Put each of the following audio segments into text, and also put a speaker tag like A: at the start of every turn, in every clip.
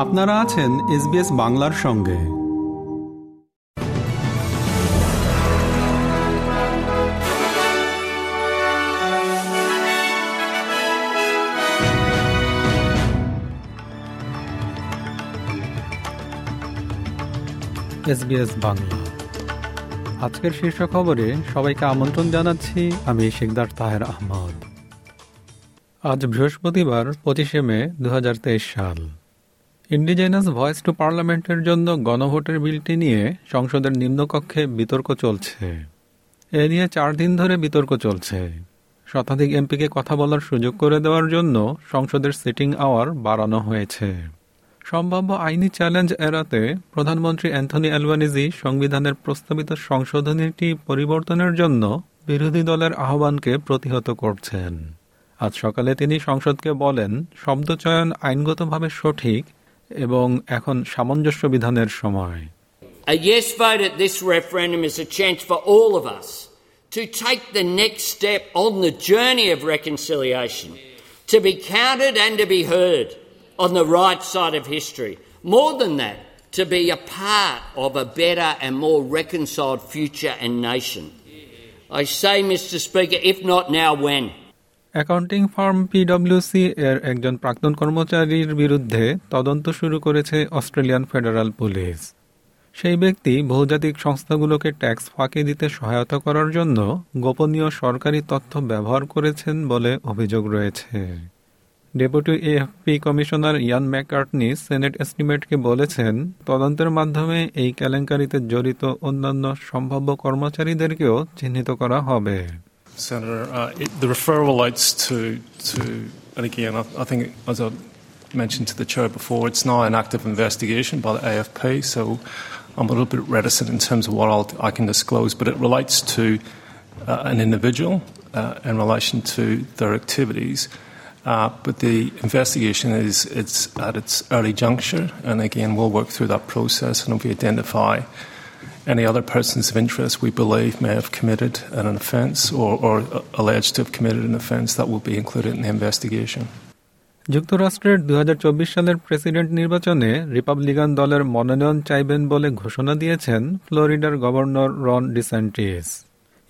A: আপনারা আছেন এসবিএস বাংলার সঙ্গে। এসবিএস বাংলা। আজকের শীর্ষ খবরে সবাইকে আমন্ত্রণ জানাচ্ছি আমি শেখদার তাহের আহমদ। আজ বৃহস্পতিবার পঁচিশে মে দু হাজার তেইশ সাল। ইন্ডিজেনাস ভয়েস টু পার্লামেন্টের জন্য গণভোটের বিলটি নিয়ে সংসদের নিম্নকক্ষে বিতর্ক চলছে। এ নিয়ে চার দিন ধরে বিতর্ক চলছে। শতাধিক এমপিকে কথা বলার সুযোগ করে দেওয়ার জন্য সংসদের সিটিং আওয়ার বাড়ানো হয়েছে। সম্ভাব্য আইনি চ্যালেঞ্জ এড়াতে প্রধানমন্ত্রী অ্যান্থনি অ্যালবানিজি সংবিধানের প্রস্তাবিত সংশোধনীটি পরিবর্তনের জন্য বিরোধী দলের আহ্বানকে প্রতিহত করছেন। আজ সকালে তিনি সংসদকে বলেন, শব্দচয়ন আইনগতভাবে সঠিক এবং এখন সামঞ্জস্য বিধানের সময়
B: A yes vote at this referendum is a chance for all of us to take the next step on the journey of reconciliation, to be counted and to be heard on the right side of history. More than that, to be a part of a better and more reconciled future and nation. I say, Mr. Speaker, if not now, when?
A: Accounting firm পিডব্লিউসি এর একজন প্রাক্তন কর্মচারীর বিরুদ্ধে তদন্ত শুরু করেছে Australian federal police. সেই ব্যক্তি বহুজাতিক সংস্থাগুলোকে ট্যাক্স ফাঁকি দিতে সহায়তা করার জন্য গোপনীয় সরকারি তথ্য ব্যবহার করেছেন বলে অভিযোগ রয়েছে। Deputy AFP commissioner Ian McCartney Senate এস্টিমেটকে বলেছেন, তদন্তের মাধ্যমে এই কেলেঙ্কারিতে জড়িত অন্যান্য সম্ভাব্য কর্মচারীদেরকেও চিহ্নিত করা হবে।
C: Senator, uh, it, the referral relates to, to and again, I, I, think, as I mentioned to the chair before, it's now an active investigation by the AFP, so I'm a little bit reticent in terms of what I'll, i can disclose, but it relates to uh, an individual uh, in relation to their activities. Uh, but the investigation is it's at its early juncture, and again, we'll work through that process, and if we identify any other persons of interest we believe may have committed an offence or, or alleged to have committed an offence that will be included in the investigation.
A: যুক্তরাষ্ট্রের দু হাজার চব্বিশ সালের president নির্বাচনে Republican দলের মনোনয়ন চাইবেন বলে ঘোষণা দিয়েছেন ফ্লোরিডার গভর্নর রন ডিসেন্টিস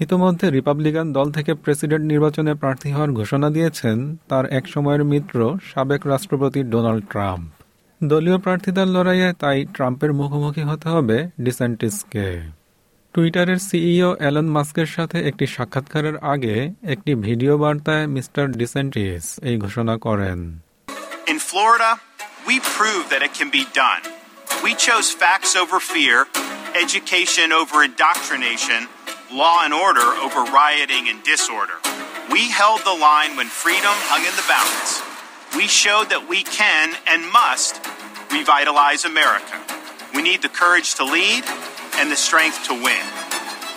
A: ইতোমধ্যে রিপাবলিকান দল থেকে প্রেসিডেন্ট নির্বাচনে প্রার্থী হওয়ার ঘোষণা দিয়েছেন তার এক সময়ের মিত্র সাবেক রাষ্ট্রপতি ডোনাল্ড ট্রাম্প দলীয় প্রার্থীদের লড়াইয়ে তাই ট্রাম্পের মুখোমুখি হতে হবে ডিসেন্টিসকে টুইটারের সিইও অ্যালন মাস্কের সাথে একটি সাক্ষাৎকারের আগে একটি ভিডিও বার্তায় মিস্টার ডিসেন্টিস এই ঘোষণা করেন
D: In Florida, we prove that it can be done. We chose facts over fear, education over indoctrination, law and order over rioting and disorder. We held the line when freedom hung in the balance. We showed that we can and must revitalize America. We need the courage to lead and the strength to win.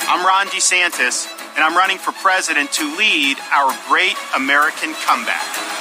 D: I'm Ron DeSantis, and I'm running for president to lead our great American comeback.